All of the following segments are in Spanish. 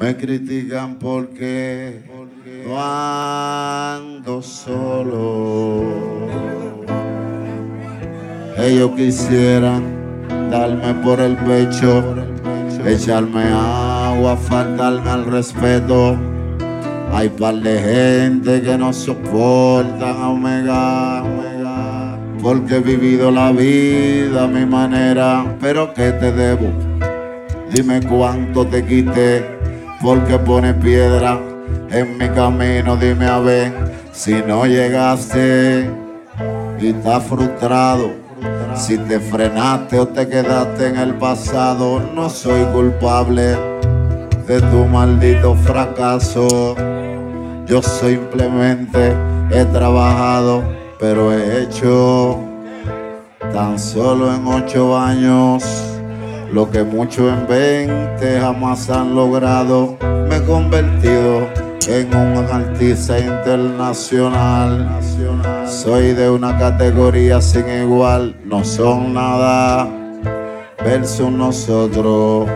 Me critican porque no ando solo. Ellos quisieran darme por el pecho, echarme agua, faltarme al respeto. Hay par de gente que no soportan Omega, Omega, porque he vivido la vida a mi manera, pero ¿qué te debo? Dime cuánto te quité, porque pones piedra en mi camino, dime a ver si no llegaste y estás frustrado. Si te frenaste o te quedaste en el pasado, no soy culpable de tu maldito fracaso. Yo simplemente he trabajado, pero he hecho tan solo en ocho años lo que muchos en veinte jamás han logrado. Me he convertido en un artista internacional. Soy de una categoría sin igual, no son nada versus nosotros.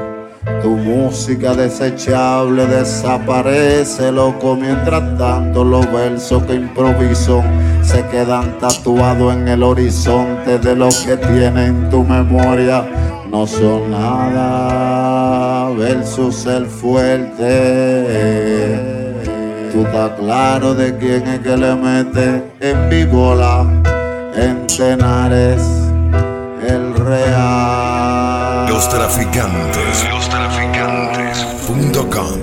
Tu música desechable desaparece, loco. Mientras tanto, los versos que improviso se quedan tatuados en el horizonte de lo que tiene en tu memoria. No son nada versus el fuerte. Tú estás claro de quién es que le mete en vivola, en Tenares, el real. Los traficantes. Los traficantes.com.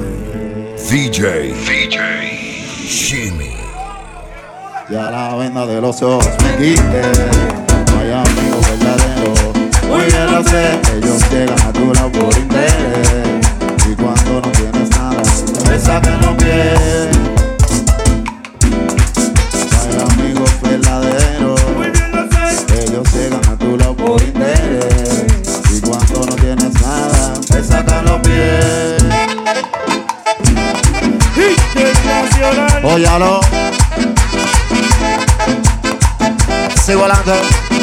DJ. DJ. Shimmy. Ya la venda de los ojos me amigo verdadero. Muy bien lo sé, ellos llegan a tu lado por interés. Y cuando no tienes nada, sacan los pies. Hay amigos verdaderos. Ellos llegan a tu lado por interés. Y cuando no tienes nada, te sacan los pies. Óyalo. Sigo adelante.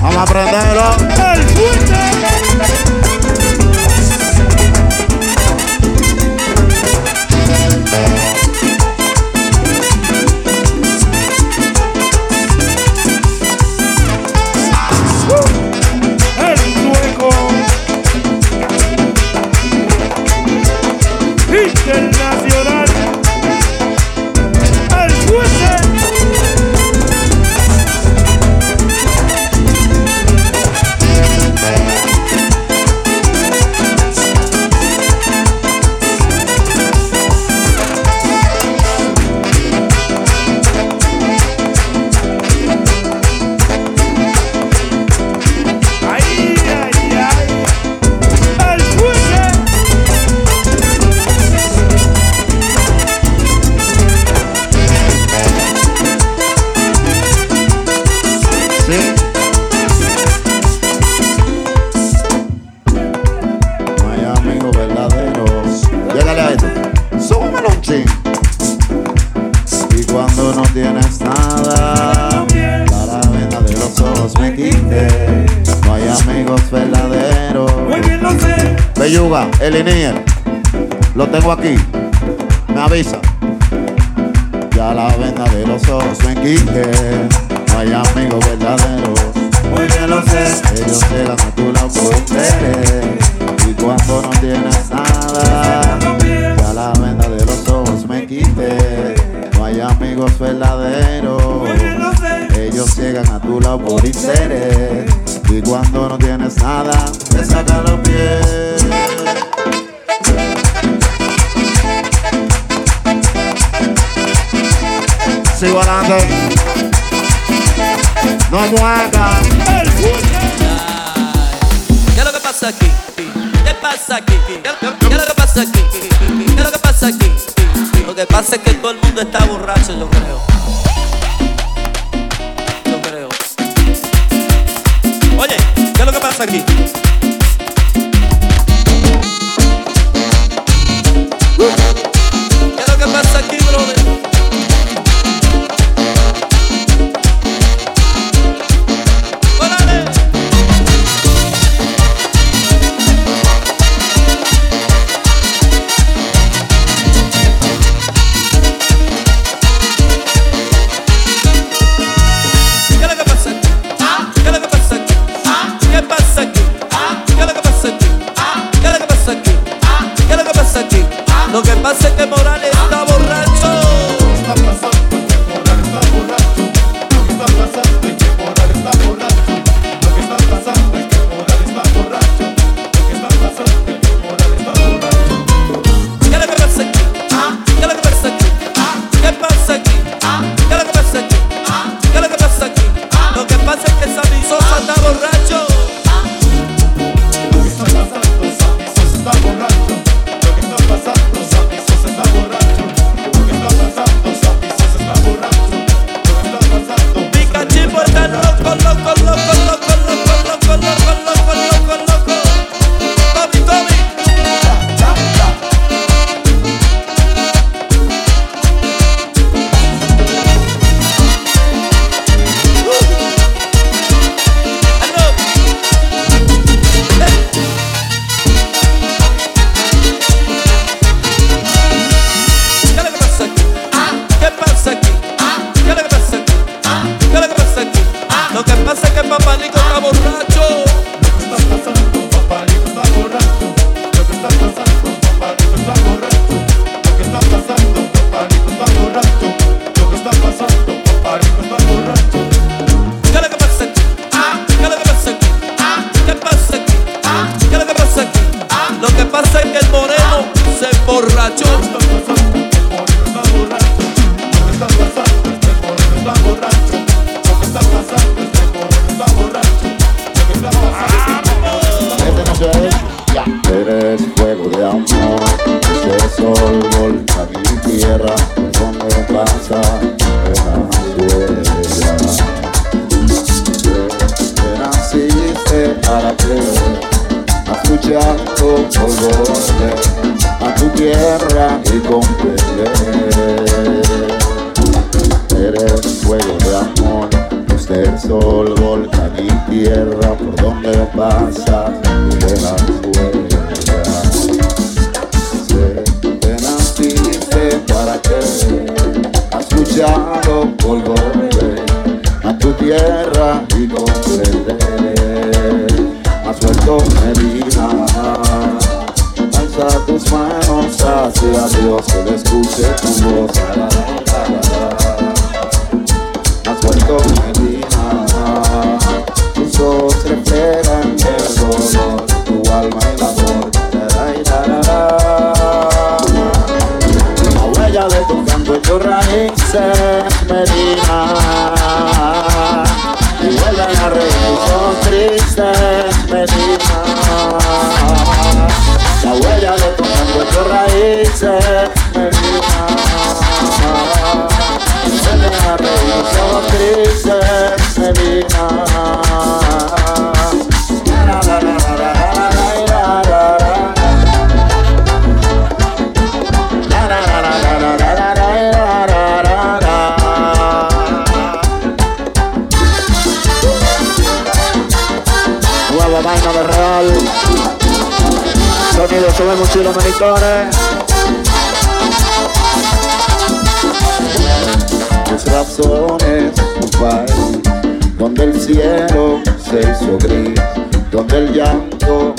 Vamos a aprenderlo. El fuerte. Cuando no tienes nada, la venda de los ojos me quite. No hay amigos verdaderos. Muy bien lo sé. Belluga, el Inier. Lo tengo aquí. Me avisa. Ya la venda de los ojos me quite. No hay amigos verdaderos. Muy bien lo sé. Ellos llegan a tu lado por interés. Y cuando no tienes nada, Ellos llegan a tu lado por interés. Y cuando no tienes nada, te sacan los pies. Sigo adelante. No fuerte. ¿Qué es lo que pasa aquí? ¿Qué pasa aquí? ¿Qué qué es lo que pasa aquí? ¿Qué es lo que pasa aquí? Lo que pasa es que todo el mundo está borracho, yo creo. ¿Qué es a tu tierra y con Eres fuego de amor, luz del sol, volcán y tierra, por donde pasas y de la suerte. Te naciste para que has luchado por volver a tu tierra y comprender más suelto Medina. Alza tus manos hacia Dios, que le escuche tu voz. Más suelto Medina, tus ojos reflejan el dolor, tu alma y la voz. La huella de tu canto yo raíces, Medina. tristes. La huella de todas nuestras raíces medidas. Se me ha reído tristes Los militares. Los razones, un país donde el cielo se hizo gris, donde el llanto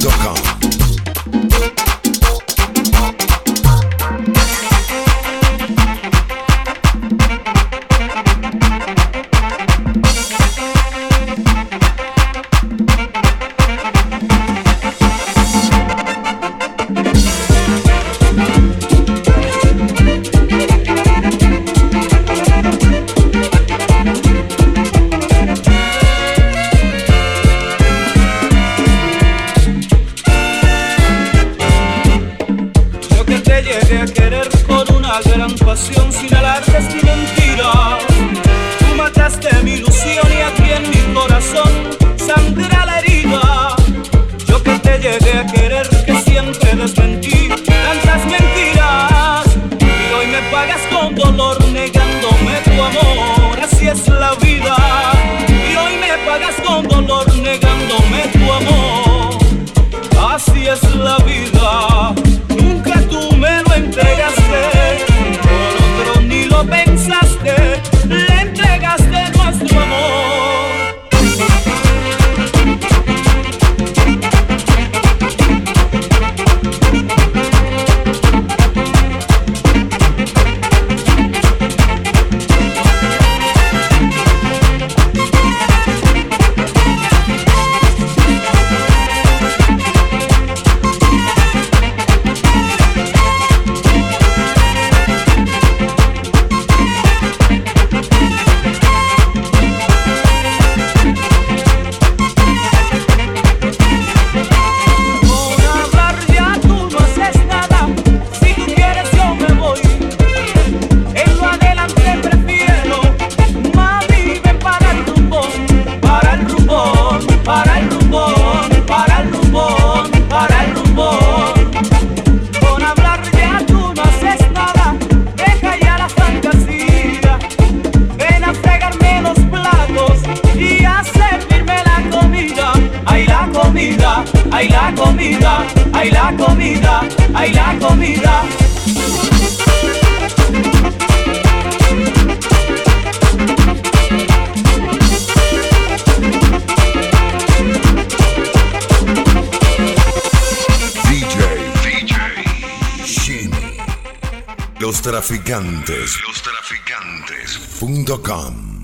Cruise.com. hay la comida, hay la comida, hay la comida. Los traficantes. Los traficantes.com